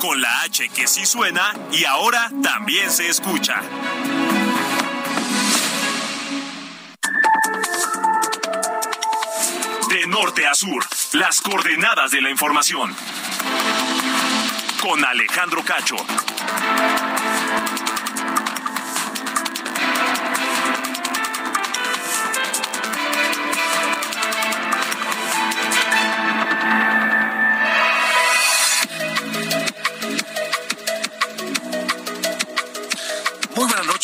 Con la H que sí suena y ahora también se escucha. De norte a sur, las coordenadas de la información. Con Alejandro Cacho.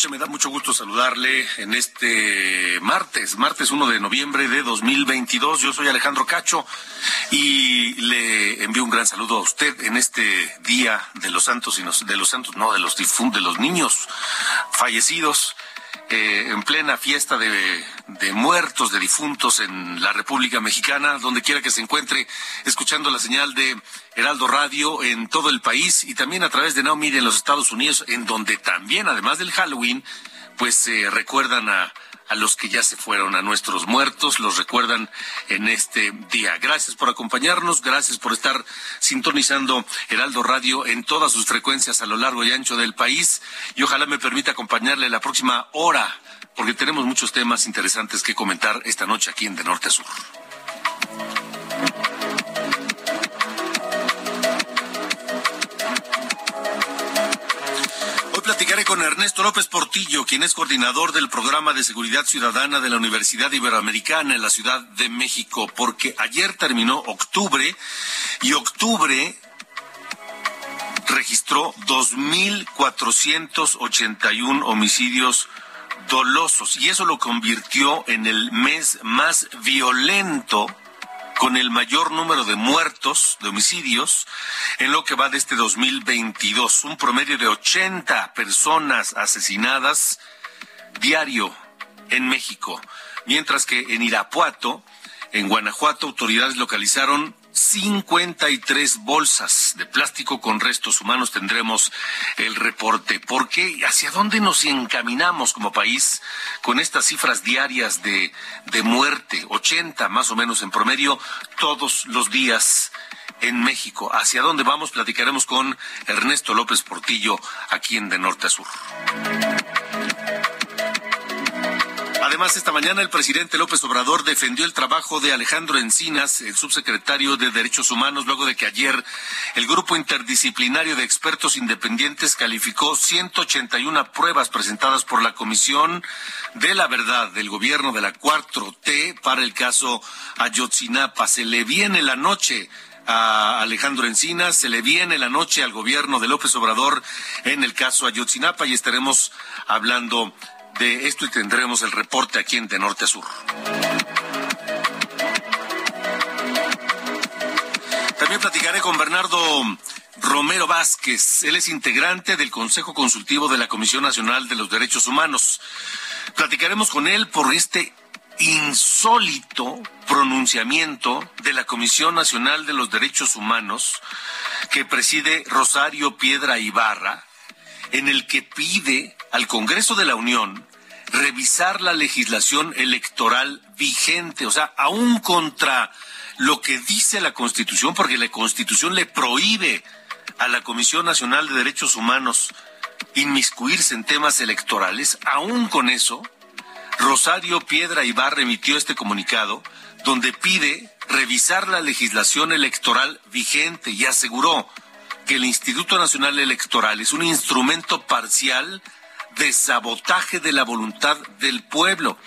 Me da mucho gusto saludarle en este martes, martes 1 de noviembre de 2022. Yo soy Alejandro Cacho y le envío un gran saludo a usted en este día de los santos y de los santos, no, de los difuntos, de los niños fallecidos. Eh, en plena fiesta de, de muertos, de difuntos en la República Mexicana, donde quiera que se encuentre, escuchando la señal de Heraldo Radio en todo el país y también a través de Now Media en los Estados Unidos, en donde también, además del Halloween, pues se recuerdan a, a los que ya se fueron, a nuestros muertos, los recuerdan en este día. Gracias por acompañarnos, gracias por estar sintonizando Heraldo Radio en todas sus frecuencias a lo largo y ancho del país y ojalá me permita acompañarle la próxima hora porque tenemos muchos temas interesantes que comentar esta noche aquí en De Norte a Sur. Con Ernesto López Portillo, quien es coordinador del programa de seguridad ciudadana de la Universidad Iberoamericana en la Ciudad de México, porque ayer terminó octubre y octubre registró 2.481 homicidios dolosos y eso lo convirtió en el mes más violento con el mayor número de muertos, de homicidios, en lo que va de este 2022. Un promedio de 80 personas asesinadas diario en México. Mientras que en Irapuato, en Guanajuato, autoridades localizaron 53 bolsas de plástico con restos humanos. Tendremos el reporte. ¿Por qué? ¿Hacia dónde nos encaminamos como país con estas cifras diarias de, de muerte? 80 más o menos en promedio todos los días en México. ¿Hacia dónde vamos? Platicaremos con Ernesto López Portillo aquí en De Norte a Sur. Además, esta mañana el presidente López Obrador defendió el trabajo de Alejandro Encinas, el subsecretario de Derechos Humanos, luego de que ayer el grupo interdisciplinario de expertos independientes calificó 181 pruebas presentadas por la Comisión de la Verdad del gobierno de la 4T para el caso Ayotzinapa. Se le viene la noche a Alejandro Encinas, se le viene la noche al gobierno de López Obrador en el caso Ayotzinapa y estaremos hablando de esto y tendremos el reporte aquí en De Norte a Sur. También platicaré con Bernardo Romero Vázquez. Él es integrante del Consejo Consultivo de la Comisión Nacional de los Derechos Humanos. Platicaremos con él por este insólito pronunciamiento de la Comisión Nacional de los Derechos Humanos que preside Rosario Piedra Ibarra, en el que pide al Congreso de la Unión revisar la legislación electoral vigente, o sea, aún contra lo que dice la Constitución, porque la Constitución le prohíbe a la Comisión Nacional de Derechos Humanos inmiscuirse en temas electorales, aún con eso, Rosario Piedra Ibarra emitió este comunicado donde pide revisar la legislación electoral vigente y aseguró que el Instituto Nacional Electoral es un instrumento parcial de sabotaje de la voluntad del pueblo.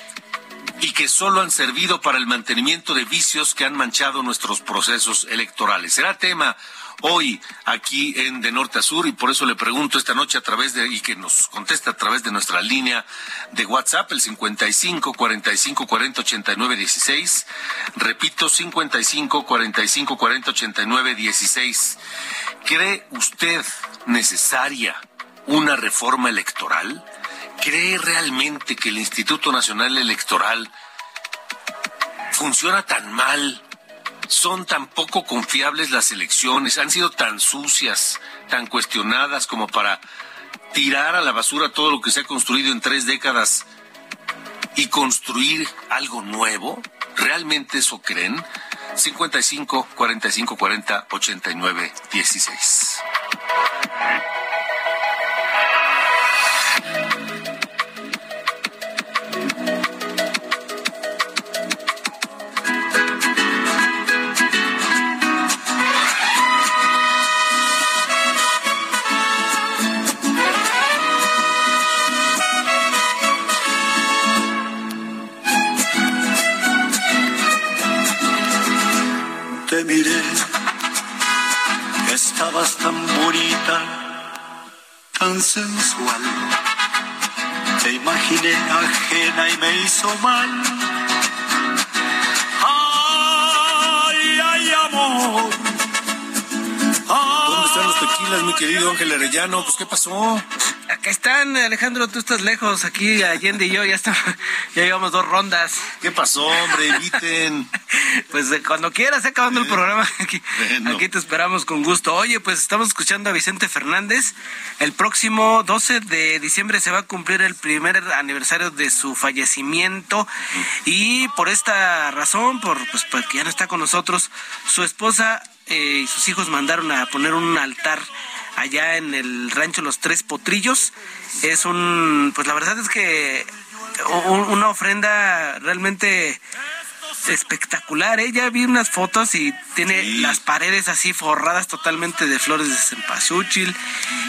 y que solo han servido para el mantenimiento de vicios que han manchado nuestros procesos electorales. Será tema hoy aquí en De Norte a Sur y por eso le pregunto esta noche a través de y que nos contesta a través de nuestra línea de WhatsApp el 55 45 40 89 16 repito 55 45 40 89 16 ¿Cree usted necesaria una reforma electoral? ¿Cree realmente que el Instituto Nacional Electoral funciona tan mal son tan poco confiables las elecciones, han sido tan sucias, tan cuestionadas como para tirar a la basura todo lo que se ha construido en tres décadas y construir algo nuevo? ¿Realmente eso creen? 55 45 40 89 16. Tan sensual. Te imaginé ajena y me hizo mal. Ay, ay, amor. ¿Dónde están los tequilas, mi querido Ángel Arellano? Pues, ¿qué pasó? Acá están, Alejandro, tú estás lejos, aquí Allende y yo ya estamos, ya llevamos dos rondas. ¿Qué pasó, hombre? Inviten. pues eh, cuando quieras, acabando el programa, aquí, aquí, te esperamos con gusto. Oye, pues estamos escuchando a Vicente Fernández. El próximo 12 de diciembre se va a cumplir el primer aniversario de su fallecimiento y por esta razón, por pues porque ya no está con nosotros, su esposa eh, y sus hijos mandaron a poner un altar allá en el rancho Los Tres Potrillos. Es un, pues la verdad es que una ofrenda realmente espectacular, ¿eh? Ya vi unas fotos y tiene las paredes así forradas totalmente de flores de cempasúchil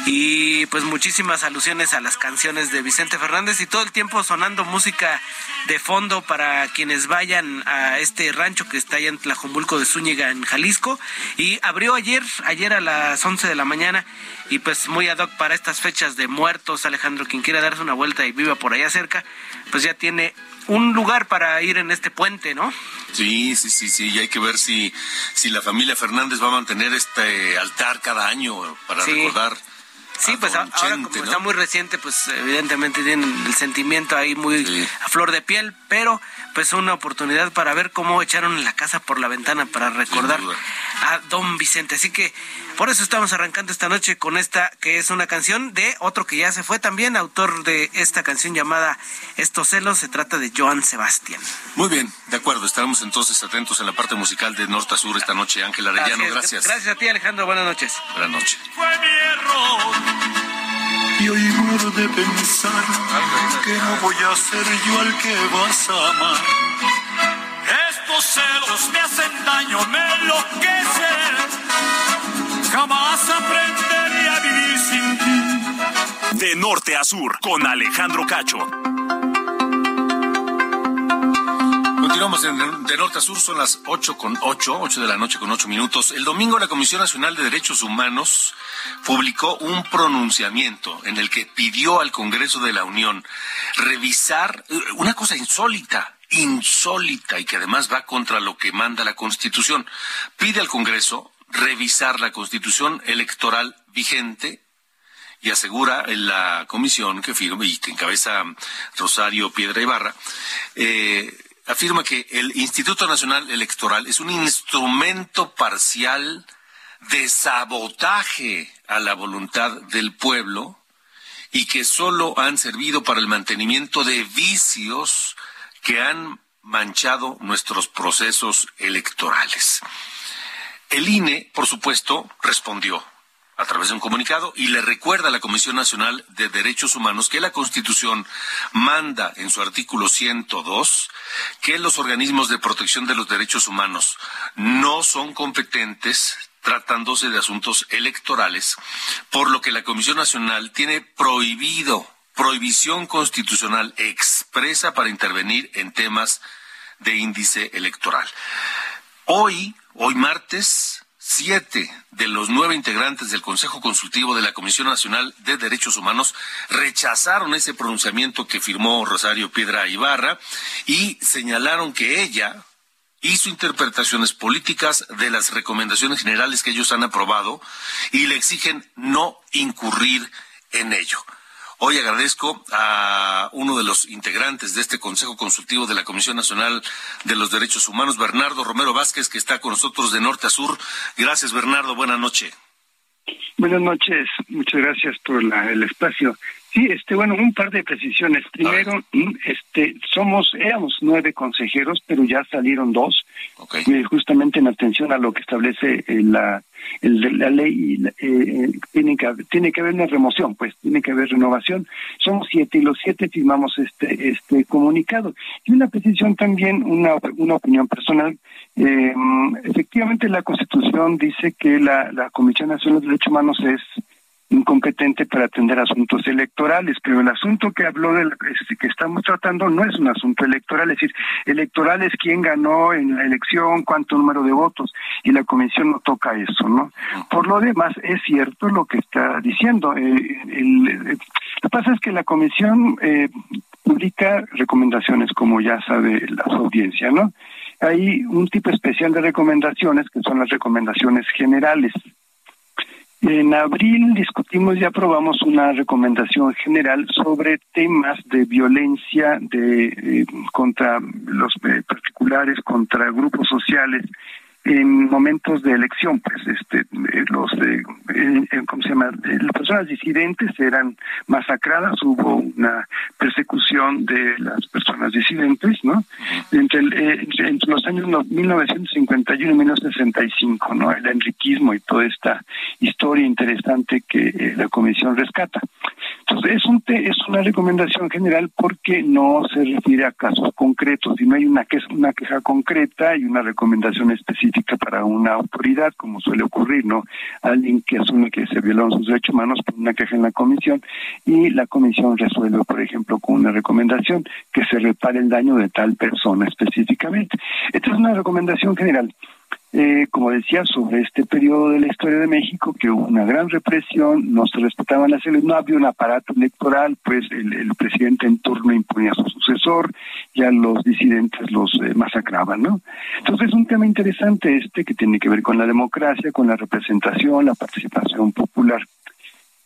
y pues muchísimas alusiones a las canciones de Vicente Fernández y todo el tiempo sonando música de fondo para quienes vayan a este rancho que está allá en Tlajumulco de Zúñiga en Jalisco. Y abrió ayer, ayer a las 11 de la mañana y pues muy ad hoc para estas fechas de muertos, Alejandro, quien quiera darse una vuelta y viva por allá cerca, pues ya tiene un lugar para ir en este puente, ¿no? Sí, sí, sí, sí, y hay que ver si, si la familia Fernández va a mantener este altar cada año para recordar. Sí, pues ahora como está muy reciente, pues evidentemente tienen el sentimiento ahí muy a flor de piel, pero pues una oportunidad para ver cómo echaron la casa por la ventana para recordar a don Vicente. Así que por eso estamos arrancando esta noche con esta que es una canción de otro que ya se fue también, autor de esta canción llamada Estos celos, se trata de Joan Sebastián. Muy bien, de acuerdo, estaremos entonces atentos en la parte musical de Norte a Sur esta noche. Ángel Arellano, gracias. Gracias a ti Alejandro, buenas noches. Buenas noches. Fue mi error. Y hoy muero de pensar que no voy a ser yo al que vas a amar. Estos celos me hacen daño, me enloquecen. Jamás aprenderé a vivir sin ti. De norte a sur, con Alejandro Cacho. Continuamos en de norte a sur, son las 8 con 8, 8 de la noche con 8 minutos. El domingo la Comisión Nacional de Derechos Humanos publicó un pronunciamiento en el que pidió al Congreso de la Unión revisar eh, una cosa insólita, insólita y que además va contra lo que manda la Constitución. Pide al Congreso revisar la Constitución electoral vigente y asegura en la comisión que firma y que encabeza Rosario Piedra Ibarra, eh, afirma que el Instituto Nacional Electoral es un instrumento parcial de sabotaje a la voluntad del pueblo y que solo han servido para el mantenimiento de vicios que han manchado nuestros procesos electorales. El INE, por supuesto, respondió a través de un comunicado y le recuerda a la Comisión Nacional de Derechos Humanos que la Constitución manda en su artículo 102 que los organismos de protección de los derechos humanos no son competentes tratándose de asuntos electorales, por lo que la Comisión Nacional tiene prohibido, prohibición constitucional expresa para intervenir en temas de índice electoral. Hoy, hoy martes, siete de los nueve integrantes del Consejo Consultivo de la Comisión Nacional de Derechos Humanos rechazaron ese pronunciamiento que firmó Rosario Piedra Ibarra y señalaron que ella hizo interpretaciones políticas de las recomendaciones generales que ellos han aprobado y le exigen no incurrir en ello. Hoy agradezco a uno de los integrantes de este Consejo Consultivo de la Comisión Nacional de los Derechos Humanos, Bernardo Romero Vázquez, que está con nosotros de norte a sur. Gracias, Bernardo. Buenas noches. Buenas noches. Muchas gracias por el espacio. Sí, este, bueno, un par de precisiones. Primero, mm, este, somos, éramos nueve consejeros, pero ya salieron dos, eh, justamente en atención a lo que establece eh, la el, la ley eh, eh, tiene que tiene que haber una remoción, pues tiene que haber renovación. Somos siete y los siete firmamos este este comunicado. Y una petición también, una una opinión personal. Eh, efectivamente, la Constitución dice que la la Comisión Nacional de Derechos Humanos es incompetente para atender asuntos electorales, pero el asunto que habló de este, que estamos tratando no es un asunto electoral, es decir, electoral es quién ganó en la elección, cuánto número de votos, y la comisión no toca eso, ¿no? Por lo demás, es cierto lo que está diciendo. Eh, el, lo que pasa es que la comisión eh, publica recomendaciones, como ya sabe la audiencia, ¿no? Hay un tipo especial de recomendaciones que son las recomendaciones generales. En abril discutimos y aprobamos una recomendación general sobre temas de violencia de eh, contra los eh, particulares, contra grupos sociales en momentos de elección, pues este eh, los eh, eh, ¿cómo se llama? las personas disidentes eran masacradas, hubo una persecución de las personas disidentes, ¿no? Entre, entre los años 1951 y 1965, ¿no? El enriquismo y toda esta historia interesante que la comisión rescata. Entonces, es, un es una recomendación general porque no se refiere a casos concretos, sino hay una, que una queja concreta y una recomendación específica para una autoridad, como suele ocurrir, ¿no? Alguien que asume que se violaron sus derechos humanos pone una queja en la comisión y la comisión resuelve, por ejemplo, con una recomendación que se repare el daño de tal persona específicamente. Esta es una recomendación general eh, como decía, sobre este periodo de la historia de México, que hubo una gran represión, no se respetaban las leyes, no había un aparato electoral, pues el, presidente en turno imponía a su sucesor, ya los disidentes los eh, masacraban, ¿no? Entonces es un tema interesante este que tiene que ver con la democracia, con la representación, la participación popular.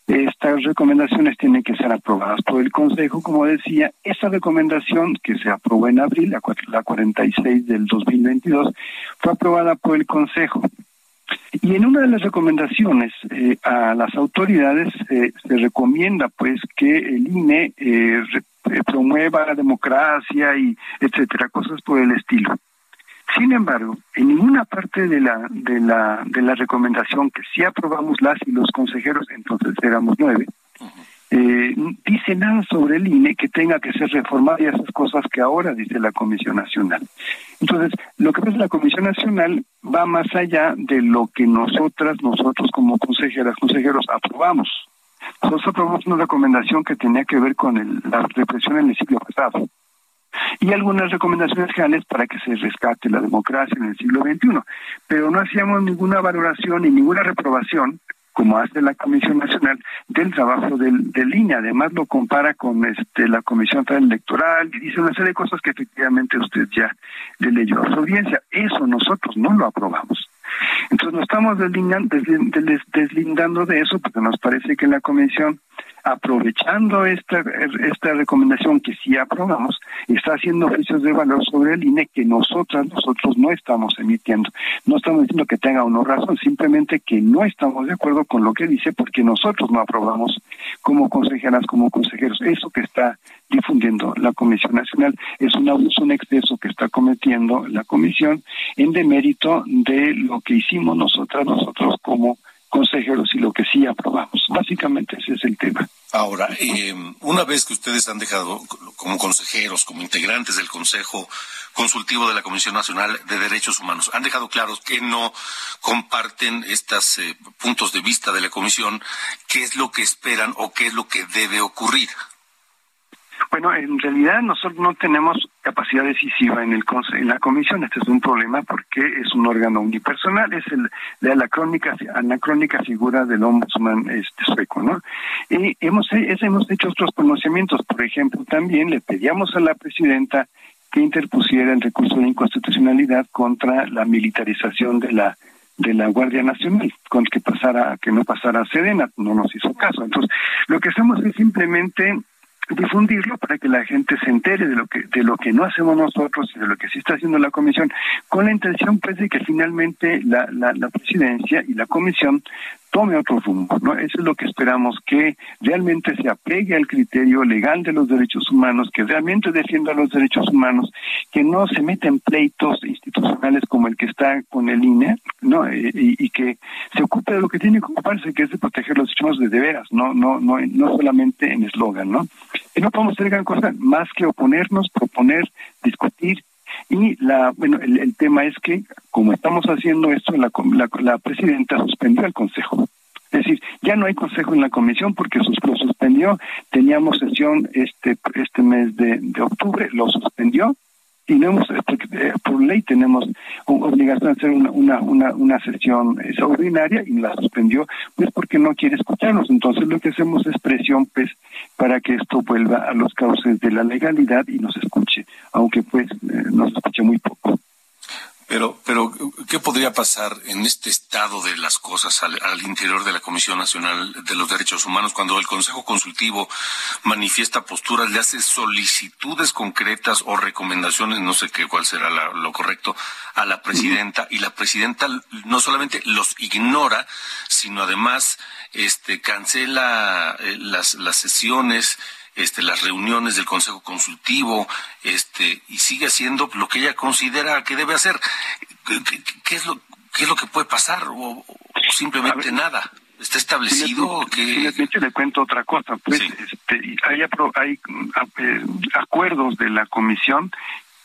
Estas recomendaciones tienen que ser aprobadas por el Consejo, como decía. Esa recomendación que se aprobó en abril, la, la 46 del 2022, fue aprobada por el Consejo. Y en una de las recomendaciones eh, a las autoridades eh, se recomienda pues que el INE eh, promueva la democracia y etcétera, cosas por el estilo. Sin embargo, en ninguna parte de la, de la, de la recomendación que sí aprobamos las y los consejeros, entonces éramos nueve, eh, dice nada sobre el INE que tenga que ser reformado y esas cosas que ahora dice la Comisión Nacional. Entonces, lo que pasa la Comisión Nacional va más allá de lo que nosotras, nosotros como consejeras, consejeros aprobamos. Nosotros aprobamos una recomendación que tenía que ver con la represión en el siglo pasado y algunas recomendaciones generales para que se rescate la democracia en el siglo XXI. Pero no hacíamos ninguna valoración ni ninguna reprobación como hace la Comisión Nacional del trabajo del, de línea. Además lo compara con este la Comisión Federal Electoral y dice una serie de cosas que efectivamente usted ya le leyó a su audiencia. Eso nosotros no lo aprobamos. Entonces nos estamos deslindando de eso porque nos parece que la Comisión aprovechando esta, esta recomendación que sí aprobamos, está haciendo oficios de valor sobre el INE que nosotras, nosotros no estamos emitiendo. No estamos diciendo que tenga una razón, simplemente que no estamos de acuerdo con lo que dice porque nosotros no aprobamos como consejeras, como consejeros. Eso que está difundiendo la Comisión Nacional es un abuso, un exceso que está cometiendo la Comisión en demérito de lo que hicimos nosotras, nosotros como consejeros y lo que sí aprobamos. Básicamente ese es el tema. Ahora, eh, una vez que ustedes han dejado como consejeros, como integrantes del Consejo Consultivo de la Comisión Nacional de Derechos Humanos, han dejado claro que no comparten estos eh, puntos de vista de la Comisión, qué es lo que esperan o qué es lo que debe ocurrir. Bueno, en realidad nosotros no tenemos capacidad decisiva en el en la comisión. Este es un problema porque es un órgano unipersonal, es el la crónica, anacrónica figura del ombudsman este sueco, ¿no? Y hemos, hemos hecho otros conocimientos. Por ejemplo, también le pedíamos a la presidenta que interpusiera el recurso de inconstitucionalidad contra la militarización de la de la Guardia Nacional, con que pasara, que no pasara a Sedena, no nos hizo caso. Entonces, lo que hacemos es simplemente difundirlo para que la gente se entere de lo que de lo que no hacemos nosotros y de lo que sí está haciendo la comisión con la intención pues de que finalmente la, la, la presidencia y la comisión tome otro rumbo, ¿no? Eso es lo que esperamos, que realmente se apegue al criterio legal de los derechos humanos, que realmente defienda los derechos humanos, que no se meta en pleitos institucionales como el que está con el INE, ¿no? Y, que se ocupe de lo que tiene que ocuparse, que es de proteger los derechos humanos de, de veras, no, no, no, no solamente en eslogan, ¿no? Y no podemos hacer gran cosa más que oponernos, proponer, discutir y la, bueno, el, tema es que, como estamos haciendo esto, la, la, presidenta suspendió el Consejo. Es decir, ya no hay consejo en la comisión porque lo suspendió. Teníamos sesión este este mes de octubre, lo suspendió y no hemos, eh, por ley tenemos obligación de hacer una, una, una, una sesión extraordinaria y la suspendió, pues porque no quiere escucharnos. Entonces lo que hacemos es presión, pues, para que esto vuelva a los cauces de la legalidad y nos escuche, aunque pues eh, nos escuche muy poco. Pero, pero, ¿qué podría pasar en este estado de las cosas al, interior de la Comisión Nacional de los Derechos Humanos cuando el Consejo Consultivo manifiesta posturas, le hace solicitudes concretas o recomendaciones, no sé qué cuál será lo correcto, a la presidenta y la presidenta no solamente los ignora, sino además este cancela eh, las, las sesiones este, las reuniones del Consejo Consultivo, este, y sigue haciendo lo que ella considera que debe hacer. ¿Qué, es lo, qué es lo que puede pasar? ¿O, simplemente nada? ¿Está establecido que...? le cuento otra cosa. Pues, este, hay, hay eh, acuerdos de la comisión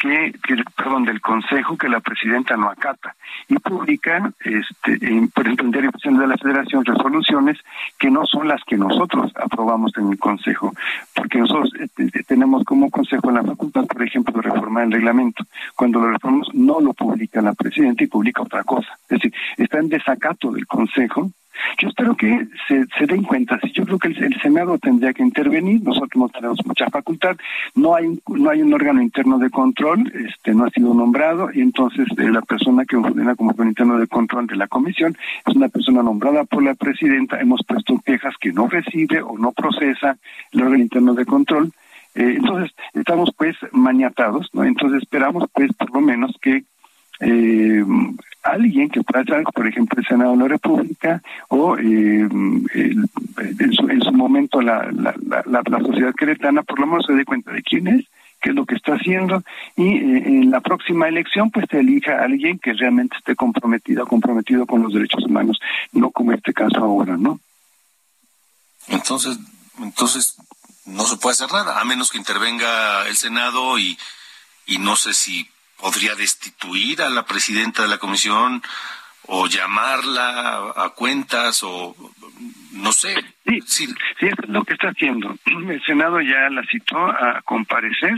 que, perdón, del Consejo que la presidenta no acata y publica, este, en, por ejemplo, en de la Federación, resoluciones que no son las que nosotros aprobamos en el Consejo, porque nosotros este, tenemos como Consejo la facultad, por ejemplo, de reformar el reglamento. Cuando lo reformamos, no lo publica la presidenta y publica otra cosa. Es decir, está en desacato del Consejo yo espero que se, den cuenta. Yo creo que el, Senado tendría que intervenir. Nosotros no tenemos mucha facultad. No hay no hay un órgano interno de control. Este no ha sido nombrado y entonces eh, la persona que funciona como órgano interno de control de la comisión es una persona nombrada por la presidenta. Hemos puesto quejas que no recibe o no procesa el órgano interno de control. Eh, entonces estamos pues maniatados, ¿no? Entonces esperamos pues por lo menos que eh, alguien que pueda ser, por ejemplo, el Senado de la República o eh, en, su, en su momento la, la, la, la, sociedad queretana, por lo menos se dé cuenta de quién es, qué es lo que está haciendo y eh, en la próxima elección pues te elija alguien que realmente esté comprometido, comprometido con los derechos humanos, no como este caso ahora, ¿no? Entonces, entonces no se puede hacer nada, a menos que intervenga el Senado y, y no sé si podría destituir a la presidenta de la comisión o llamarla a cuentas o no sé. Sí, sí, es lo que está haciendo. El Senado ya la citó a comparecer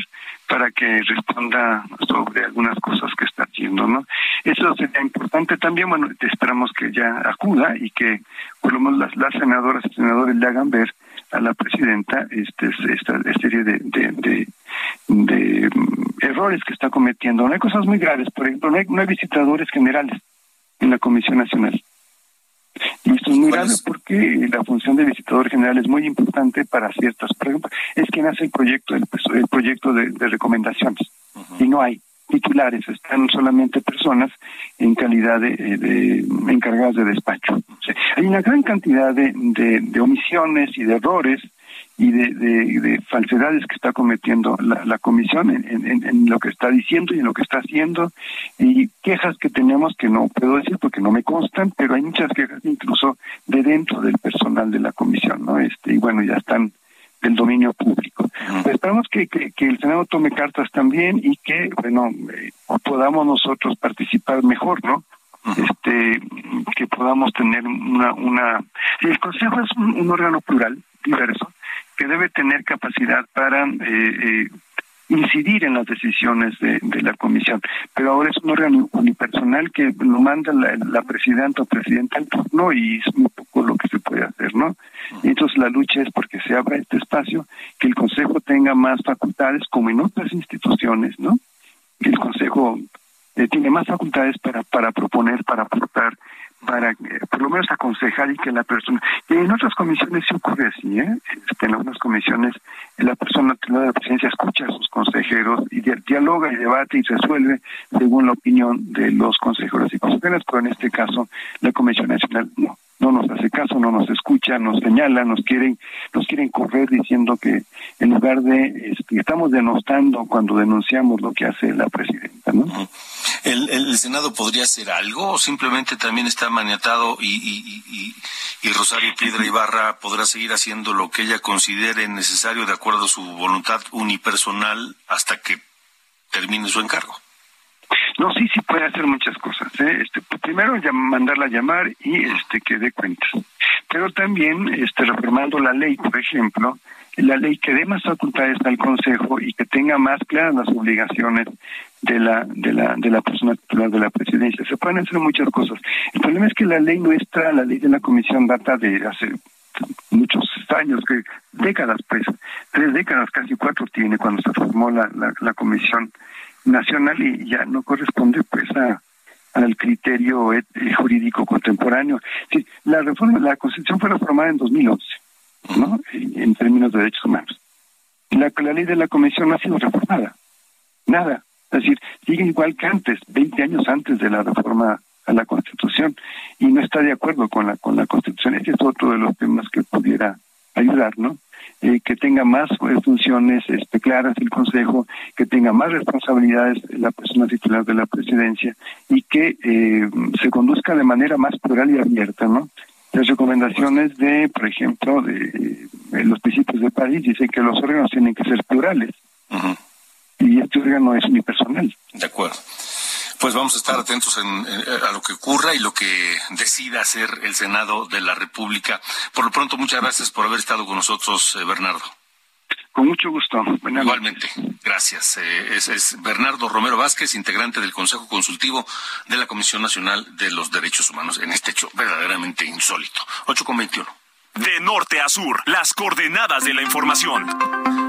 para que responda sobre algunas cosas que está haciendo, ¿no? Eso sería importante también, bueno, esperamos que ya acuda y que por lo menos las, las senadoras y senadores le hagan ver a la presidenta este, esta, serie de, de, de, mm, errores que está cometiendo. No hay cosas muy graves, por ejemplo, no hay, no hay visitadores generales en la Comisión Nacional. Y esto es muy grave porque la función de visitador general es muy importante para ciertas, ejemplo, es quien hace el proyecto, el, proyecto de, recomendaciones. Y no hay titulares, están solamente personas en calidad de, de encargadas de despacho. hay una gran cantidad de, de, omisiones y de errores y de, de, falsedades que está cometiendo la, la comisión en, en, en, lo que está diciendo y en lo que está haciendo y quejas que tenemos que no puedo decir porque no me constan pero hay muchas quejas incluso de dentro del personal de la comisión no este y bueno ya están del dominio público. Pues esperamos que, que, que, el senado tome cartas también y que bueno eh, podamos nosotros participar mejor no este que podamos tener una una el consejo es un órgano plural diverso que debe tener capacidad para eh, eh, incidir en las decisiones de, la comisión. Pero ahora es un órgano unipersonal que lo manda la, presidenta o presidenta en turno y es muy poco lo que se puede hacer, ¿no? Entonces la lucha es porque se abra este espacio, que el Consejo tenga más facultades como en otras instituciones, ¿no? Que el Consejo eh, tiene más facultades para, para proponer, para aportar, para eh, por lo menos aconsejar y que la persona, y en otras comisiones se ocurre así, ¿eh? Este, en algunas comisiones la persona de la presidencia escucha a sus consejeros y dialoga y debate y resuelve según la opinión de los consejeros y consejeras, pero en este caso la Comisión Nacional no no nos hace caso, no nos escucha, nos señala, nos quieren, nos quieren correr diciendo que en lugar de este, estamos denostando cuando denunciamos lo que hace la presidenta, ¿no? ¿El, el Senado podría hacer algo o simplemente también está maniatado y, y, y, Rosario Piedra Ibarra podrá seguir haciendo lo que ella considere necesario de acuerdo a su voluntad unipersonal hasta que termine su encargo? No, sí, sí puede hacer muchas cosas. ¿eh? Este, pues, primero mandarla a llamar y este que dé cuentas. Pero también este, reformando la ley, por ejemplo, la ley que dé más facultades al Consejo y que tenga más claras las obligaciones de la de la de la persona titular de la presidencia. Se pueden hacer muchas cosas. El problema es que la ley nuestra, la ley de la Comisión, data de hace muchos años, que décadas, pues, tres décadas, casi cuatro tiene cuando se formó la, la, la Comisión nacional y ya no corresponde pues a al criterio jurídico contemporáneo. Sí, la reforma, la Constitución fue reformada en 2011, ¿no? En términos de derechos humanos. La, la ley de la Comisión no ha sido reformada, nada. Es decir, sigue igual que antes, 20 años antes de la reforma a la Constitución, y no está de acuerdo con la con la Constitución. Ese es otro de los temas que pudiera ayudar, ¿no? Eh, que tenga más eh, funciones este, claras el Consejo, que tenga más responsabilidades la persona titular de la presidencia y que eh, se conduzca de manera más plural y abierta, ¿no? Las recomendaciones de, por ejemplo, de, los principios de París dicen que los órganos tienen que ser plurales. Y este órgano es unipersonal. De acuerdo. Pues vamos a estar atentos a lo que ocurra y lo que decida hacer el Senado de la República. Por lo pronto, muchas gracias por haber estado con nosotros, eh, Bernardo. Con mucho gusto. Igualmente, gracias. Eh, es, Bernardo Romero Vázquez, integrante del Consejo Consultivo de la Comisión Nacional de los Derechos Humanos, en este hecho verdaderamente insólito. 8 con 21. De norte a sur, las coordenadas de la información.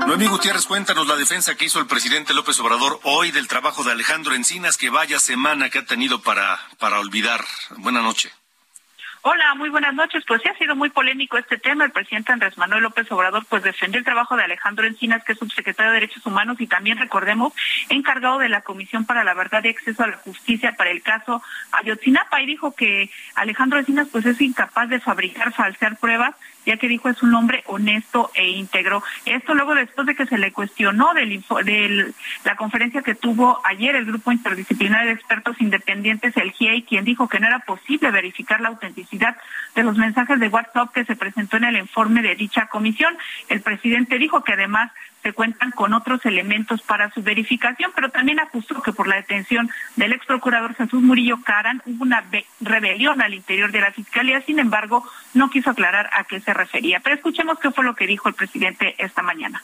Noemí Gutiérrez, cuéntanos la defensa que hizo el presidente López Obrador hoy del trabajo de Alejandro Encinas, que vaya semana que ha tenido para, para olvidar. Buenas noches. Hola, muy buenas noches. Pues sí ha sido muy polémico este tema. El presidente Andrés Manuel López Obrador pues defendió el trabajo de Alejandro Encinas, que es subsecretario de Derechos Humanos y también, recordemos, encargado de la Comisión para la Verdad y Acceso a la Justicia para el caso Ayotzinapa y dijo que Alejandro Encinas pues es incapaz de fabricar, falsear pruebas ya que dijo es un hombre honesto e íntegro. Esto luego después de que se le cuestionó de la conferencia que tuvo ayer el Grupo Interdisciplinario de Expertos Independientes, el GIEI, quien dijo que no era posible verificar la autenticidad de los mensajes de WhatsApp que se presentó en el informe de dicha comisión. El presidente dijo que además se cuentan con otros elementos para su verificación, pero también acusó que por la detención del ex procurador Jesús Murillo Caran hubo una rebelión al interior de la Fiscalía, sin embargo, no quiso aclarar a qué se refería. Pero escuchemos qué fue lo que dijo el presidente esta mañana.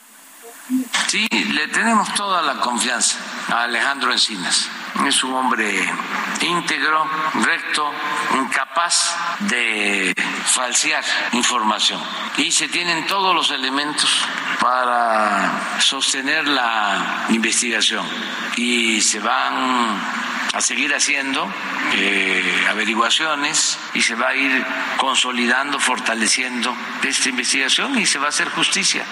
Sí, le tenemos toda la confianza a Alejandro Encinas. Es un hombre íntegro, recto, incapaz de falsear información. Y se tienen todos los elementos para sostener la investigación. Y se van a seguir haciendo eh, averiguaciones y se va a ir consolidando, fortaleciendo esta investigación y se va a hacer justicia.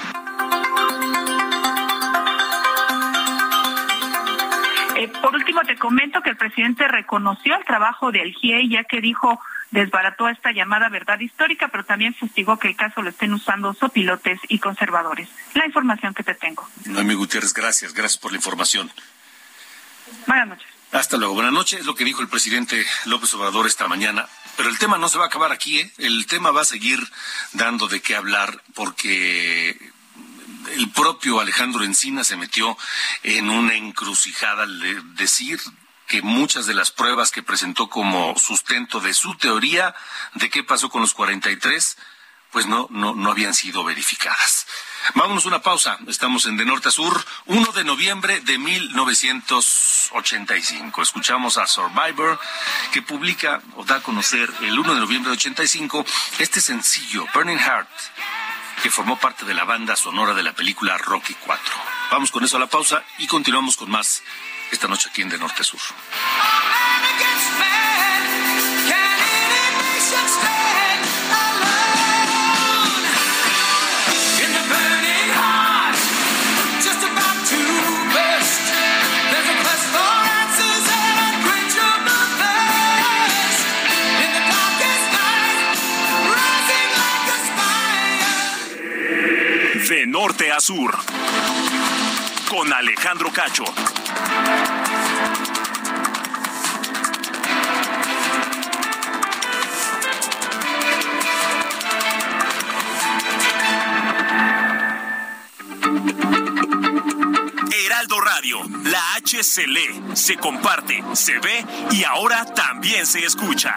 Eh, por último, te comento que el presidente reconoció el trabajo del GIE, ya que dijo desbarató esta llamada verdad histórica, pero también fustigó que el caso lo estén usando sopilotes y conservadores. La información que te tengo. Noemí Gutiérrez, gracias, gracias por la información. Buenas noches. Hasta luego. Buenas noches, es lo que dijo el presidente López Obrador esta mañana. Pero el tema no se va a acabar aquí, ¿eh? El tema va a seguir dando de qué hablar porque el propio Alejandro Encina se metió en una encrucijada al decir que muchas de las pruebas que presentó como sustento de su teoría de qué pasó con los 43, pues no, no, no habían sido verificadas. Vámonos una pausa. Estamos en De Norte a Sur, 1 de noviembre de 1985. Escuchamos a Survivor, que publica o da a conocer el 1 de noviembre de 85 este sencillo, Burning Heart, que formó parte de la banda sonora de la película Rocky 4. Vamos con eso a la pausa y continuamos con más esta noche aquí en De Norte a Sur. Sur. Con Alejandro Cacho. Heraldo Radio, la H se lee, se comparte, se ve y ahora también se escucha.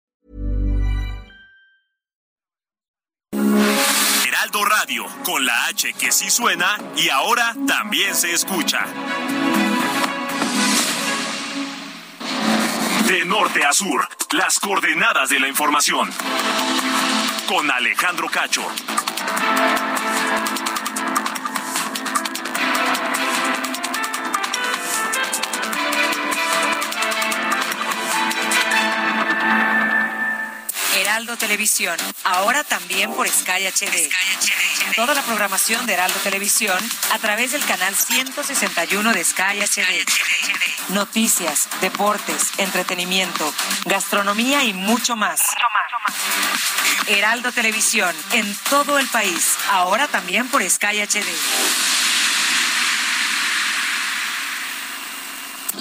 Radio, con la H que sí suena y ahora también se escucha. De norte a sur, las coordenadas de la información. Con Alejandro Cacho. Heraldo Televisión, ahora también por Sky HD. Toda la programación de Heraldo Televisión a través del canal 161 de Sky HD. Noticias, deportes, entretenimiento, gastronomía y mucho más. Heraldo Televisión, en todo el país, ahora también por Sky HD.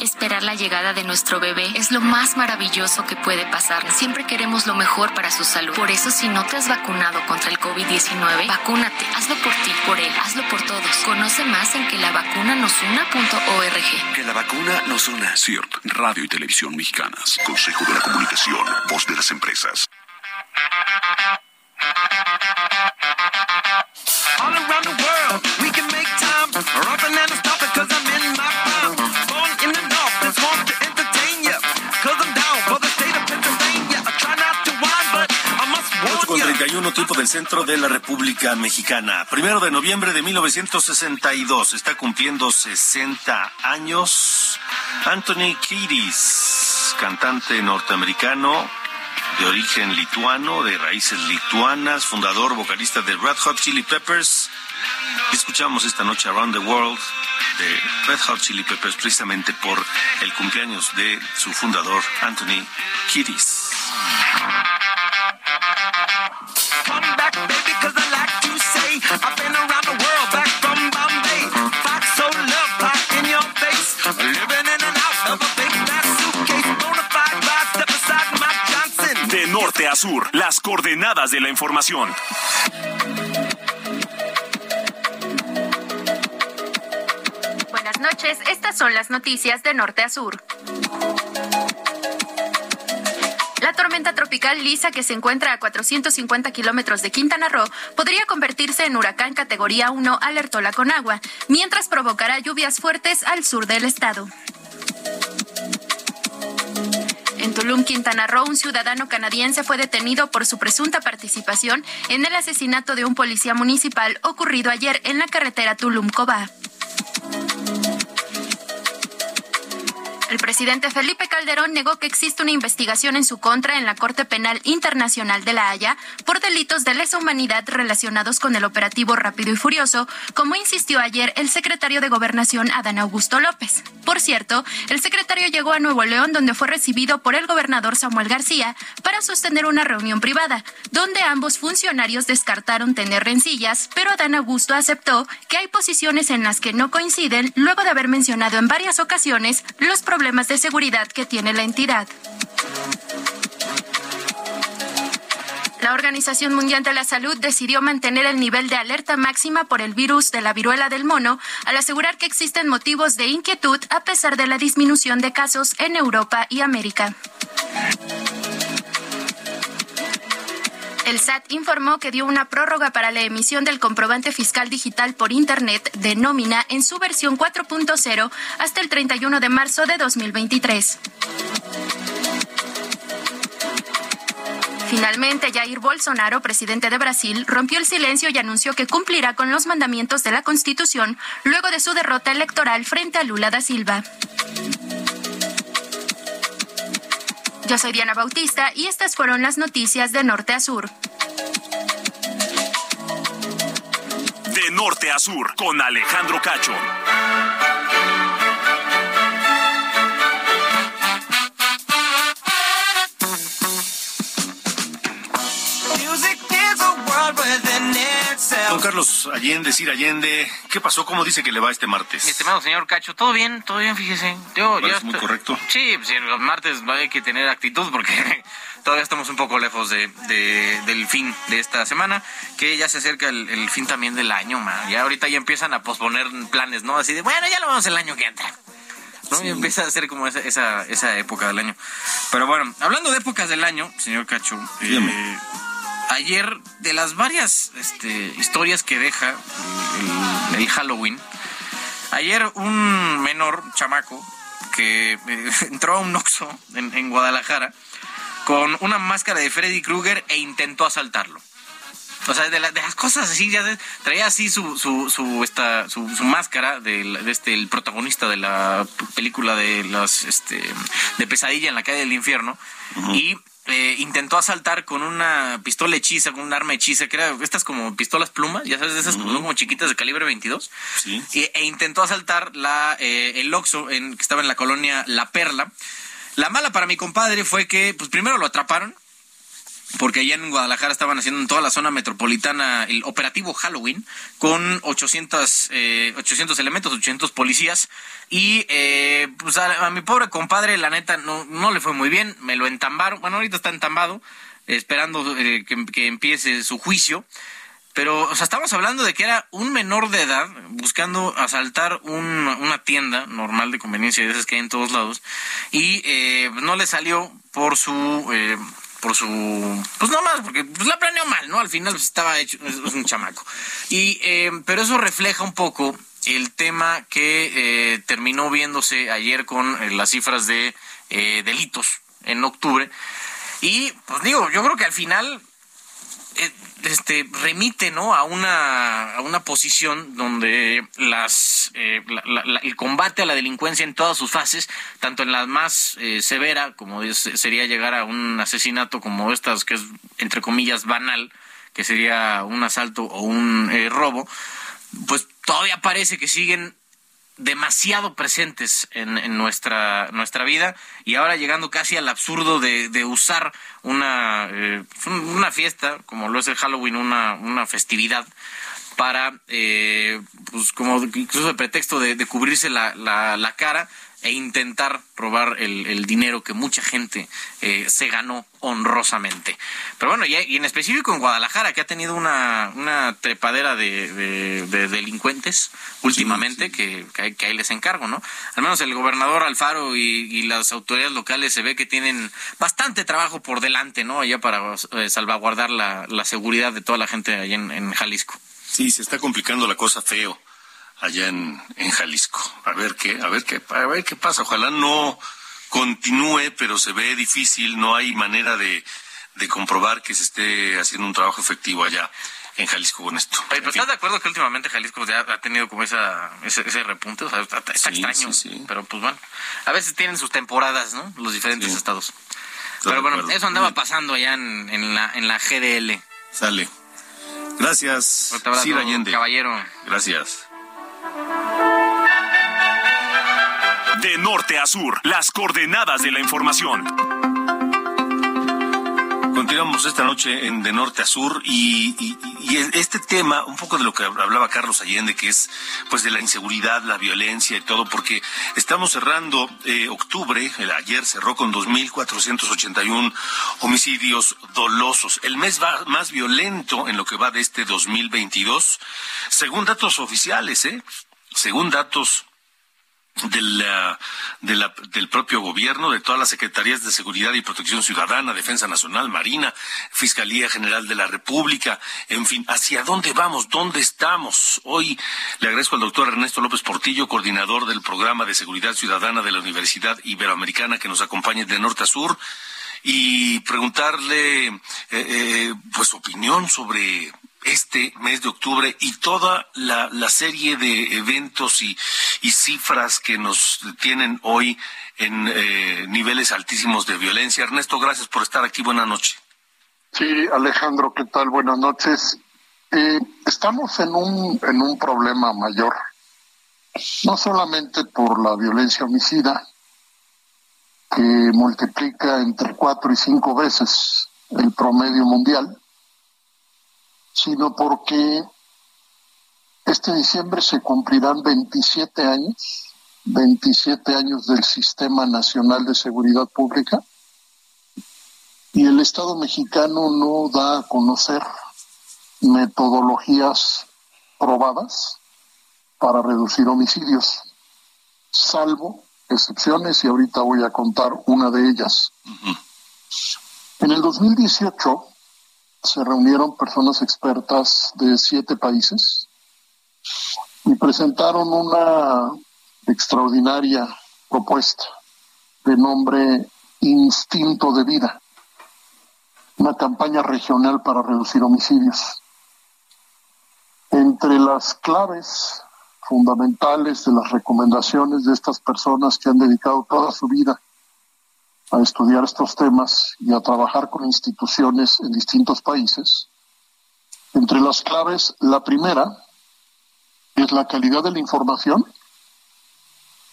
Esperar la llegada de nuestro bebé es lo más maravilloso que puede pasar. Siempre queremos lo mejor para su salud. Por eso, si no te has vacunado contra el COVID-19, vacúnate. Hazlo por ti, por él, hazlo por todos. Conoce más en que la vacuna nos una.org. Que la vacuna nos una. CIRT, Radio y Televisión Mexicanas. Consejo de la Comunicación, voz de las empresas. All around the world, we can make time. Del centro de la República Mexicana. Primero de noviembre de 1962. Está cumpliendo 60 años. Anthony Kiedis, cantante norteamericano de origen lituano, de raíces lituanas, fundador, vocalista de Red Hot Chili Peppers. Y escuchamos esta noche Around the World de Red Hot Chili Peppers precisamente por el cumpleaños de su fundador, Anthony Kiedis. Norte a sur, las coordenadas de la información. Buenas noches, estas son las noticias de norte a sur. La tormenta tropical Lisa, que se encuentra a 450 kilómetros de Quintana Roo, podría convertirse en huracán categoría 1, alertó la Conagua, mientras provocará lluvias fuertes al sur del estado. En Tulum, Quintana Roo, un ciudadano canadiense fue detenido por su presunta participación en el asesinato de un policía municipal ocurrido ayer en la carretera Tulum-Cobá. El presidente Felipe Calderón negó que existe una investigación en su contra en la Corte Penal Internacional de La Haya por delitos de lesa humanidad relacionados con el operativo Rápido y Furioso, como insistió ayer el secretario de Gobernación Adán Augusto López. Por cierto, el secretario llegó a Nuevo León donde fue recibido por el gobernador Samuel García para sostener una reunión privada, donde ambos funcionarios descartaron tener rencillas, pero Adán Augusto aceptó que hay posiciones en las que no coinciden luego de haber mencionado en varias ocasiones los problemas de seguridad que tiene la entidad. La Organización Mundial de la Salud decidió mantener el nivel de alerta máxima por el virus de la viruela del mono al asegurar que existen motivos de inquietud a pesar de la disminución de casos en Europa y América. El SAT informó que dio una prórroga para la emisión del comprobante fiscal digital por Internet de nómina en su versión 4.0 hasta el 31 de marzo de 2023. Finalmente, Jair Bolsonaro, presidente de Brasil, rompió el silencio y anunció que cumplirá con los mandamientos de la Constitución luego de su derrota electoral frente a Lula da Silva. Yo soy Diana Bautista y estas fueron las noticias de Norte a Sur. De norte a sur, con Alejandro Cacho. Don Carlos Allende, Sir Allende, ¿qué pasó? ¿Cómo dice que le va este martes? Mi estimado señor Cacho, todo bien, todo bien, fíjese. Yo, yo Parece muy estoy- correcto. Sí, pues, los martes hay que tener actitud porque todavía estamos un poco lejos de, de- del fin de esta semana, que ya se acerca el, el fin también del año, man. Ya ahorita ya empiezan a posponer planes, ¿no? Así de, bueno, ya lo vamos el año que entra. ¿no? Y empieza a ser como esa, esa, esa época del año. Pero bueno, hablando de épocas del año, señor Cacho, eh, ayer de las varias este, historias que deja el, el- Halloween, ayer un menor chamaco que eh, entró a un Oxxo en, en Guadalajara con una máscara de Freddy Krueger e intentó asaltarlo. O sea, de, la- de las cosas así, ya traía así su, su, su, esta, su, su máscara del- de, este, el protagonista de la película de las este, de Pesadilla en la calle del infierno y eh, intentó asaltar con una pistola hechiza, con un arma hechiza, que era estas como pistolas plumas, ya sabes, de esas como, como chiquitas de calibre 22. Sí. E intentó asaltar la, eh, el Oxxo en, que estaba en la colonia La Perla. La mala para mi compadre fue que, pues primero lo atraparon, porque allá en Guadalajara estaban haciendo en toda la zona metropolitana el operativo Halloween con 800, eh, 800 elementos, 800 policías. Y eh, pues a, mi pobre compadre la neta no, no le fue muy bien, me lo entambaron, bueno ahorita está entambado esperando eh, que, que empiece su juicio. Pero, o sea, estamos hablando de que era un menor de edad buscando asaltar un- una tienda normal de conveniencia de esas que hay en todos lados. Y eh, no le salió por su eh, por su pues no más porque pues la planeó mal no al final pues, estaba hecho es, un chamaco. Y eh, pero eso refleja un poco el tema que eh, terminó viéndose ayer con eh, las cifras de eh, delitos en octubre. Y pues digo yo creo que al final este remite no a una a una posición donde las eh, la- la- el combate a la delincuencia en todas sus fases tanto en la más eh, severa como sería llegar a un asesinato como estas que es entre comillas banal que sería un asalto o un eh, robo pues todavía parece que siguen demasiado presentes en, en nuestra nuestra vida y ahora llegando casi al absurdo de, usar una eh, una fiesta como lo es el Halloween una una festividad para eh, pues como incluso de pretexto de, de cubrirse la, la, la cara e intentar robar el, el dinero que mucha gente eh, se ganó honrosamente. Pero bueno, y, en específico en Guadalajara, que ha tenido una, una trepadera de, de- de delincuentes últimamente, Que, que ahí les encargo, ¿no? Al menos el gobernador Alfaro y, y las autoridades locales se ve que tienen bastante trabajo por delante, ¿no? Allá para eh, salvaguardar la, la seguridad de toda la gente allá en, en Jalisco. Sí, se está complicando la cosa feo allá en, en Jalisco. A ver qué, a ver qué, a ver qué pasa. Ojalá no continúe, pero se ve difícil, no hay manera de, de comprobar que se esté haciendo un trabajo efectivo allá en Jalisco con esto. Oye, pero ¿estás de acuerdo que últimamente Jalisco ya ha tenido como esa, ese, ese repunte? O sea, está, está Sí, extraño. sí, sí. Pero pues bueno, a veces tienen sus temporadas, ¿no? Los diferentes estados. Estoy Pero bueno, acuerdo. eso andaba pasando allá en, en, la, en la GDL. Sale. Gracias, Sir Allende. Caballero. Gracias. De norte a sur, las coordenadas de la información. Continuamos esta noche en De Norte a Sur y, este tema, un poco de lo que hablaba Carlos Allende, que es pues de la inseguridad, la violencia y todo, porque estamos cerrando eh, octubre, el ayer cerró con 2.481 homicidios dolosos, el mes va- más violento en lo que va de este 2022, según datos oficiales, ¿eh? Según datos de la- de la- del propio gobierno, de todas las secretarías de Seguridad y Protección Ciudadana, Defensa Nacional, Marina, Fiscalía General de la República, en fin, ¿hacia dónde vamos? ¿Dónde estamos? Hoy le agradezco al doctor Ernesto López Portillo, coordinador del programa de Seguridad Ciudadana de la Universidad Iberoamericana, que nos acompañe de norte a sur, y preguntarle, eh, eh, pues, opinión sobre este mes de octubre y toda la, la serie de eventos y, cifras que nos tienen hoy en eh, niveles altísimos de violencia. Ernesto, gracias por estar aquí. Buenas noches. Sí, Alejandro, ¿qué tal? Buenas noches. Eh, estamos en un, en un problema mayor, no solamente por la violencia homicida, que multiplica entre cuatro y cinco veces el promedio mundial, sino porque este diciembre se cumplirán 27 años, 27 años del Sistema Nacional de Seguridad Pública, y el Estado mexicano no da a conocer metodologías probadas para reducir homicidios, salvo excepciones, y ahorita voy a contar una de ellas. En el 2018 se reunieron personas expertas de siete países y presentaron una extraordinaria propuesta de nombre Instinto de Vida, una campaña regional para reducir homicidios. Entre las claves fundamentales de las recomendaciones de estas personas que han dedicado toda su vida a estudiar estos temas y a trabajar con instituciones en distintos países. Entre las claves, la primera es la calidad de la información,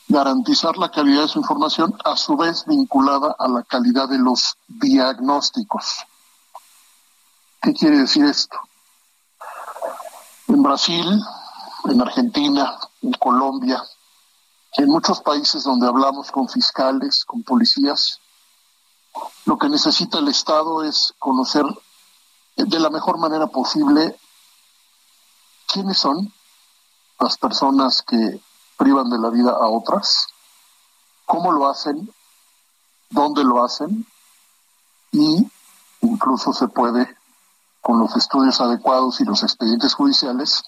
garantizar la calidad de su información, a su vez vinculada a la calidad de los diagnósticos. ¿Qué quiere decir esto? En Brasil, en Argentina, en Colombia, en muchos países donde hablamos con fiscales, con policías, lo que necesita el Estado es conocer de la mejor manera posible quiénes son las personas que privan de la vida a otras, cómo lo hacen, dónde lo hacen y incluso se puede, con los estudios adecuados y los expedientes judiciales,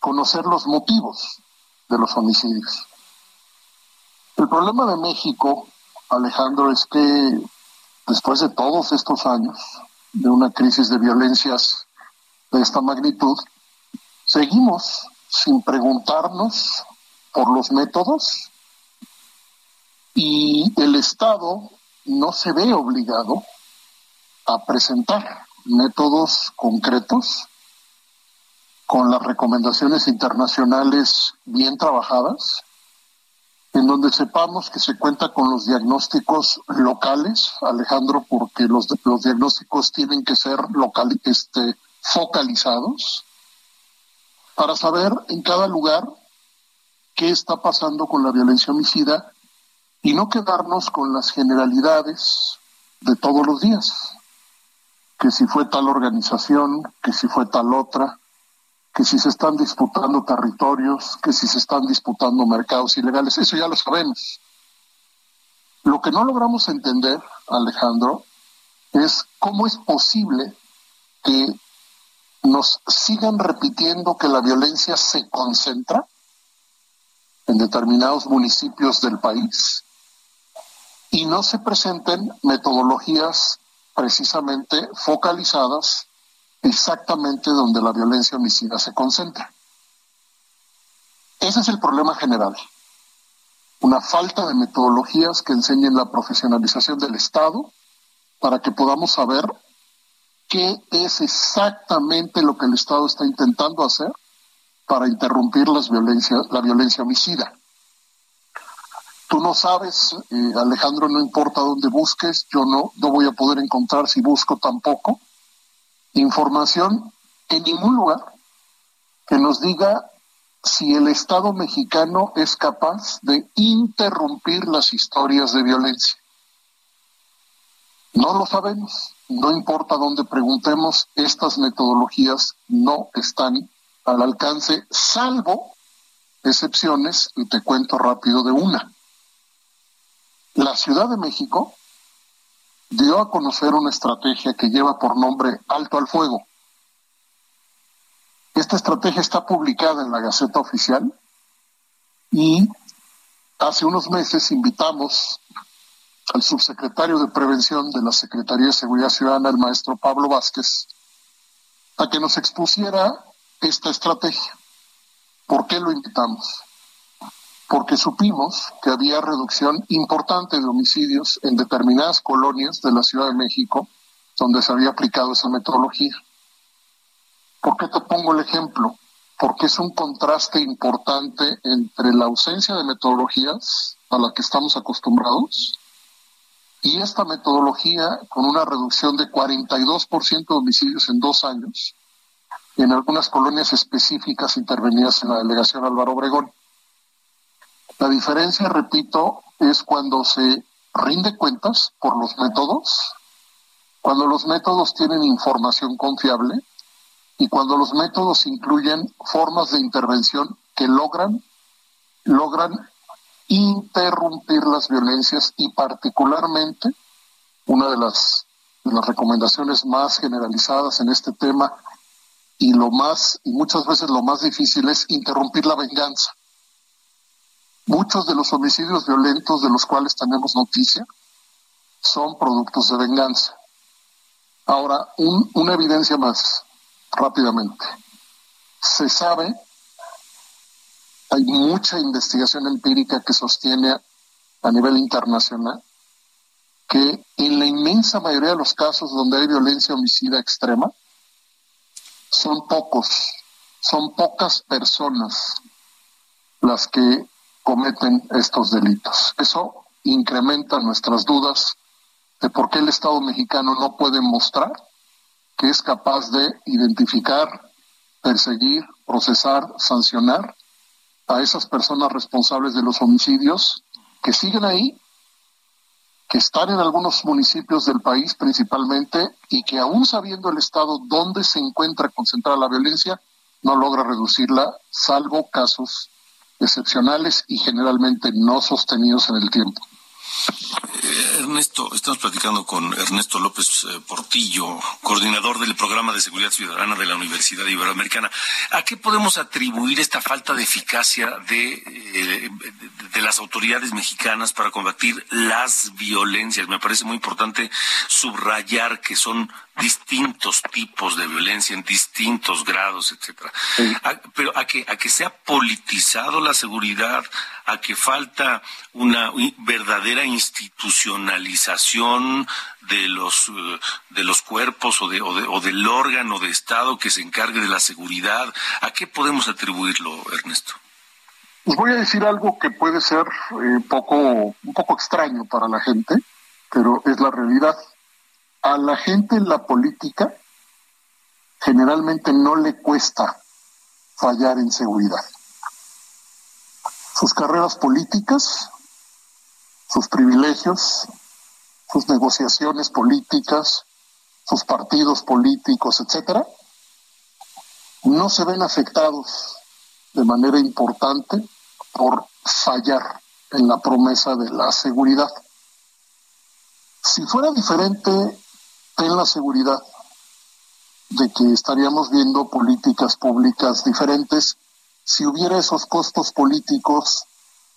conocer los motivos de los homicidios. El problema de México, Alejandro, es que después de todos estos años de una crisis de violencias de esta magnitud, seguimos sin preguntarnos por los métodos y el Estado no se ve obligado a presentar métodos concretos con las recomendaciones internacionales bien trabajadas, en donde sepamos que se cuenta con los diagnósticos locales, Alejandro, porque los, los diagnósticos tienen que ser local, este, focalizados, para saber en cada lugar qué está pasando con la violencia homicida y no quedarnos con las generalidades de todos los días, que si fue tal organización, que si fue tal otra, que si se están disputando territorios, que si se están disputando mercados ilegales, eso ya lo sabemos. Lo que no logramos entender, Alejandro, es cómo es posible que nos sigan repitiendo que la violencia se concentra en determinados municipios del país y no se presenten metodologías precisamente focalizadas exactamente donde la violencia homicida se concentra. Ese es el problema general. Una falta de metodologías que enseñen la profesionalización del Estado para que podamos saber qué es exactamente lo que el Estado está intentando hacer para interrumpir las violencias, la violencia homicida. Tú no sabes, eh, Alejandro, no importa dónde busques, yo no, no voy a poder encontrar si busco tampoco información en ningún lugar que nos diga si el Estado mexicano es capaz de interrumpir las historias de violencia. No lo sabemos, no importa dónde preguntemos, estas metodologías no están al alcance, salvo excepciones, y te cuento rápido de una. La Ciudad de México dio a conocer una estrategia que lleva por nombre Alto al Fuego. Esta estrategia está publicada en la Gaceta Oficial y hace unos meses invitamos al subsecretario de Prevención de la Secretaría de Seguridad Ciudadana, el maestro Pablo Vázquez, a que nos expusiera esta estrategia. ¿Por qué lo invitamos? Porque supimos que había reducción importante de homicidios en determinadas colonias de la Ciudad de México donde se había aplicado esa metodología. ¿Por qué te pongo el ejemplo? Porque es un contraste importante entre la ausencia de metodologías a la que estamos acostumbrados y esta metodología con una reducción de 42% de homicidios en dos años en algunas colonias específicas intervenidas en la delegación Álvaro Obregón. La diferencia, repito, es cuando se rinde cuentas por los métodos, cuando los métodos tienen información confiable y cuando los métodos incluyen formas de intervención que logran logran interrumpir las violencias y particularmente una de las, de las recomendaciones más generalizadas en este tema y lo más y muchas veces lo más difícil es interrumpir la venganza. Muchos de los homicidios violentos de los cuales tenemos noticia son productos de venganza. Ahora, una evidencia más rápidamente. Se sabe, hay mucha investigación empírica que sostiene a nivel internacional que en la inmensa mayoría de los casos donde hay violencia homicida extrema, son pocos, son pocas personas las que cometen estos delitos. Eso incrementa nuestras dudas de por qué el Estado mexicano no puede mostrar que es capaz de identificar, perseguir, procesar, sancionar a esas personas responsables de los homicidios que siguen ahí, que están en algunos municipios del país principalmente y que aún sabiendo el Estado dónde se encuentra concentrada la violencia, no logra reducirla, salvo casos excepcionales y generalmente no sostenidos en el tiempo. Ernesto, estamos platicando con Ernesto López eh, Portillo, coordinador del programa de seguridad ciudadana de la Universidad Iberoamericana. ¿A qué podemos atribuir esta falta de eficacia de, eh, de las autoridades mexicanas para combatir las violencias? Me parece muy importante subrayar que son distintos tipos de violencia en distintos grados, etcétera. pero a que a que se ha politizado la seguridad, a que falta una verdadera institucionalización de los eh, de los cuerpos o de, o del órgano de Estado que se encargue de la seguridad. ¿A qué podemos atribuirlo, Ernesto? Pues voy a decir algo que puede ser eh, poco un poco extraño para la gente, pero es la realidad a la gente en la política generalmente no le cuesta fallar en seguridad. Sus carreras políticas, sus privilegios, sus negociaciones políticas, sus partidos políticos, etcétera, no se ven afectados de manera importante por fallar en la promesa de la seguridad. Si fuera diferente en la seguridad de que estaríamos viendo políticas públicas diferentes si hubiera esos costos políticos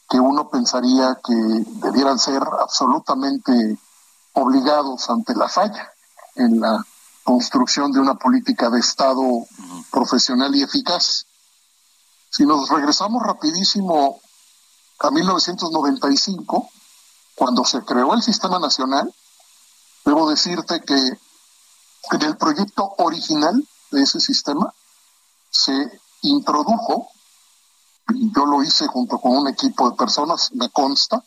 que uno pensaría que debieran ser absolutamente obligados ante la falla en la construcción de una política de Estado profesional y eficaz. Si nos regresamos rapidísimo a 1995, cuando se creó el Sistema Nacional, debo decirte que en el proyecto original de ese sistema se introdujo, y yo lo hice junto con un equipo de personas, me consta,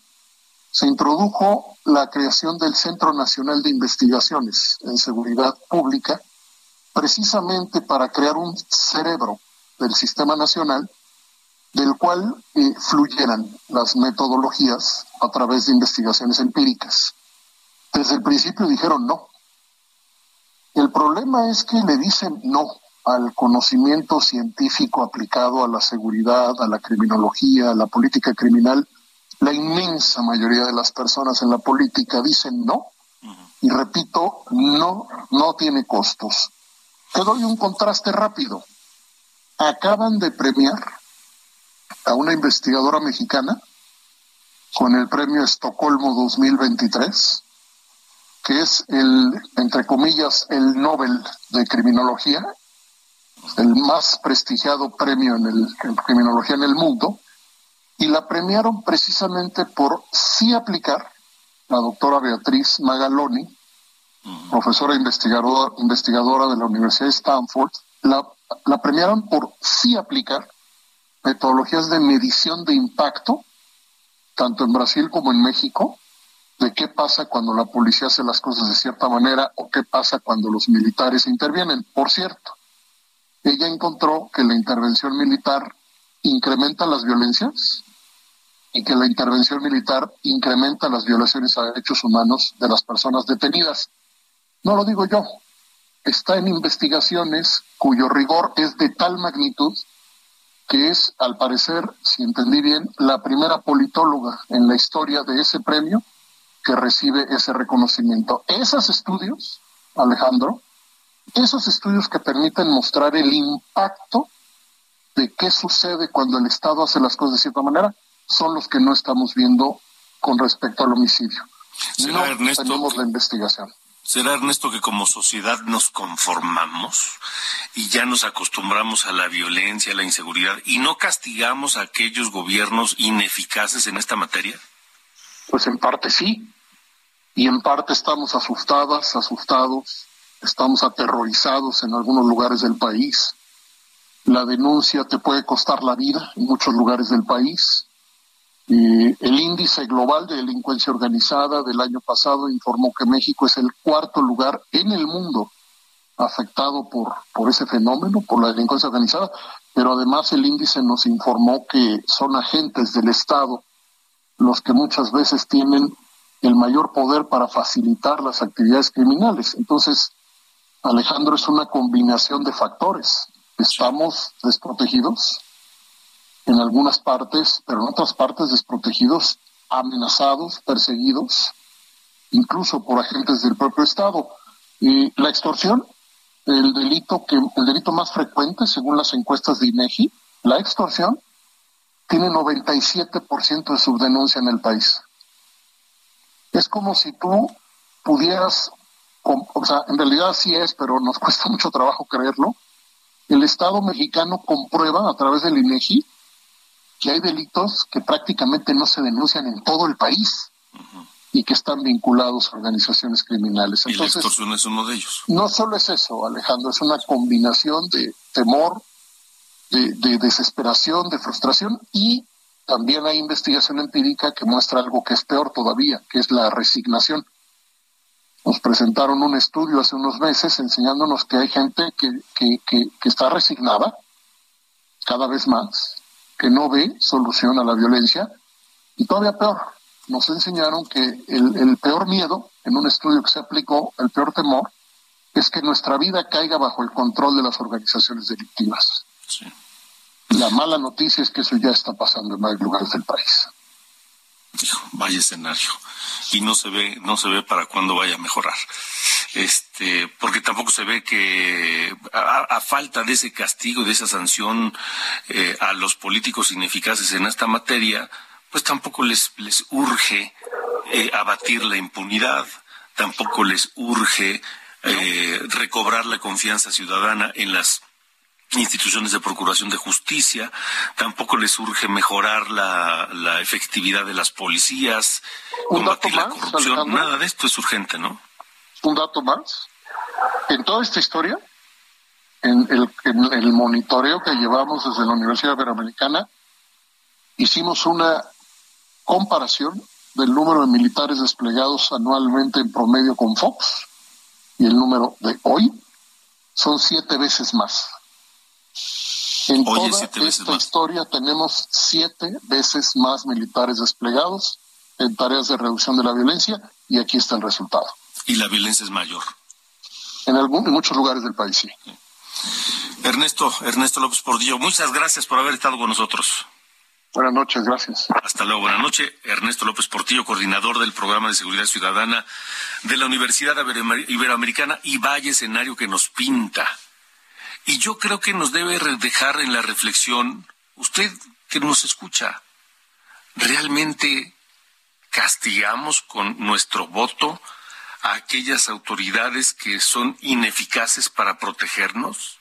se introdujo la creación del Centro Nacional de Investigaciones en Seguridad Pública, precisamente para crear un cerebro del sistema nacional del cual eh, fluyeran las metodologías a través de investigaciones empíricas. Desde el principio dijeron no. El problema es que le dicen no al conocimiento científico aplicado a la seguridad, a la criminología, a la política criminal, la inmensa mayoría de las personas en la política dicen no. Y repito, no, no tiene costos. Te doy un contraste rápido. Acaban de premiar a una investigadora mexicana con el premio Estocolmo 2023, que es el, entre comillas, el Nobel de Criminología, el más prestigiado premio en, el, en criminología en el mundo, y la premiaron precisamente por sí aplicar la doctora Beatriz Magaloni, profesora investigadora, investigadora de la Universidad de Stanford, la, la premiaron por sí aplicar metodologías de medición de impacto, tanto en Brasil como en México, de qué pasa cuando la policía hace las cosas de cierta manera o qué pasa cuando los militares intervienen. Por cierto, ella encontró que la intervención militar incrementa las violencias y que la intervención militar incrementa las violaciones a derechos humanos de las personas detenidas. No lo digo yo, está en investigaciones cuyo rigor es de tal magnitud que es, al parecer, si entendí bien, la primera politóloga en la historia de ese premio que recibe ese reconocimiento. Esos estudios, Alejandro, esos estudios que permiten mostrar el impacto de qué sucede cuando el Estado hace las cosas de cierta manera, son los que no estamos viendo con respecto al homicidio. No tenemos la investigación. ¿Será, Ernesto, que como sociedad nos conformamos y ya nos acostumbramos a la violencia, a la inseguridad y no castigamos a aquellos gobiernos ineficaces en esta materia? Pues en parte sí. Y en parte estamos asustadas, asustados, estamos aterrorizados en algunos lugares del país. La denuncia te puede costar la vida en muchos lugares del país el índice global de delincuencia organizada del año pasado informó que México es el cuarto lugar en el mundo afectado por, por ese fenómeno, por la delincuencia organizada, pero además el índice nos informó que son agentes del Estado los que muchas veces tienen el mayor poder para facilitar las actividades criminales. Entonces, Alejandro, es una combinación de factores. Estamos desprotegidos, en algunas partes, pero en otras partes desprotegidos, amenazados, perseguidos, incluso por agentes del propio Estado. Y la extorsión, el delito que el delito más frecuente según las encuestas de INEGI, la extorsión tiene 97% de subdenuncia en el país. Es como si tú pudieras, o sea, en realidad sí es, pero nos cuesta mucho trabajo creerlo. El Estado mexicano comprueba a través del INEGI que hay delitos que prácticamente no se denuncian en todo el país y que están vinculados a organizaciones criminales. Entonces, y la extorsión es uno de ellos. No solo es eso, Alejandro, es una combinación de temor, de, desesperación, de frustración y también hay investigación empírica que muestra algo que es peor todavía, que es la resignación. Nos presentaron un estudio hace unos meses enseñándonos que hay gente que, que, que está resignada cada vez más, que no ve solución a la violencia. Y todavía peor, nos enseñaron que el, peor miedo, en un estudio que se aplicó, el peor temor, es que nuestra vida caiga bajo el control de las organizaciones delictivas. La mala noticia es que eso ya está pasando en varios lugares del país. vaya escenario. Y no se ve, no se ve para cuándo vaya a mejorar este, porque tampoco se ve que a, falta de ese castigo, de esa sanción eh, a los políticos ineficaces en esta materia, pues tampoco les, les urge eh, abatir la impunidad, tampoco les urge eh, recobrar la confianza ciudadana en las instituciones de procuración de justicia, tampoco les urge mejorar la, la efectividad de las policías, combatir la corrupción, nada de esto es urgente, ¿no? Un dato más, en toda esta historia, en el, en el monitoreo que llevamos desde la Universidad Iberoamericana, hicimos una comparación del número de militares desplegados anualmente en promedio con Fox y el número de hoy son siete veces más. En toda esta historia tenemos siete veces más militares desplegados en tareas de reducción de la violencia y aquí está el resultado. Y la violencia es mayor. En, algún, en muchos lugares del país, sí. Ernesto, Ernesto López Pordillo, muchas gracias por haber estado con nosotros. Buenas noches, gracias. Hasta luego, buenas noches. Ernesto López Portillo, coordinador del programa de seguridad ciudadana de la Universidad Iberoamericana y vaya escenario que nos pinta. Y yo creo que nos debe dejar en la reflexión, usted que nos escucha, ¿realmente castigamos con nuestro voto a aquellas autoridades que son ineficaces para protegernos?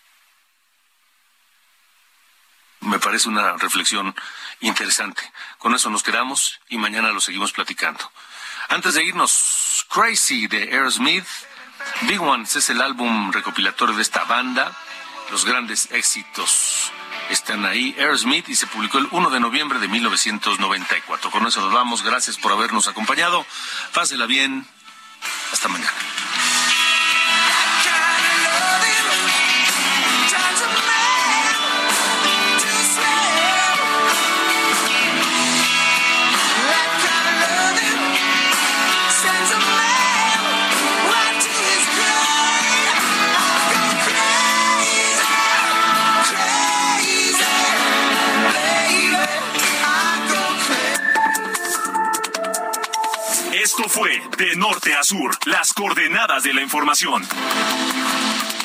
Me parece una reflexión interesante. Con eso nos quedamos y mañana lo seguimos platicando. Antes de irnos, Crazy de Aerosmith. Big Ones es el álbum recopilatorio de esta banda. Los grandes éxitos están ahí. Aerosmith y se publicó el 1 de noviembre de 1994. Con eso nos vamos. Gracias por habernos acompañado. Pásela bien. Hasta mañana. De Norte a Sur, las coordenadas de la información.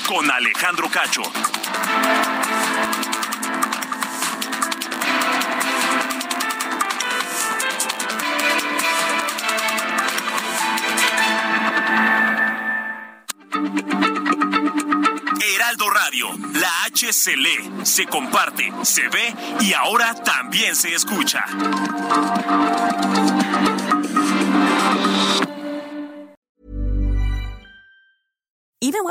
Con Alejandro Cacho. Heraldo Radio, la H se lee, se comparte, se ve y ahora también se escucha.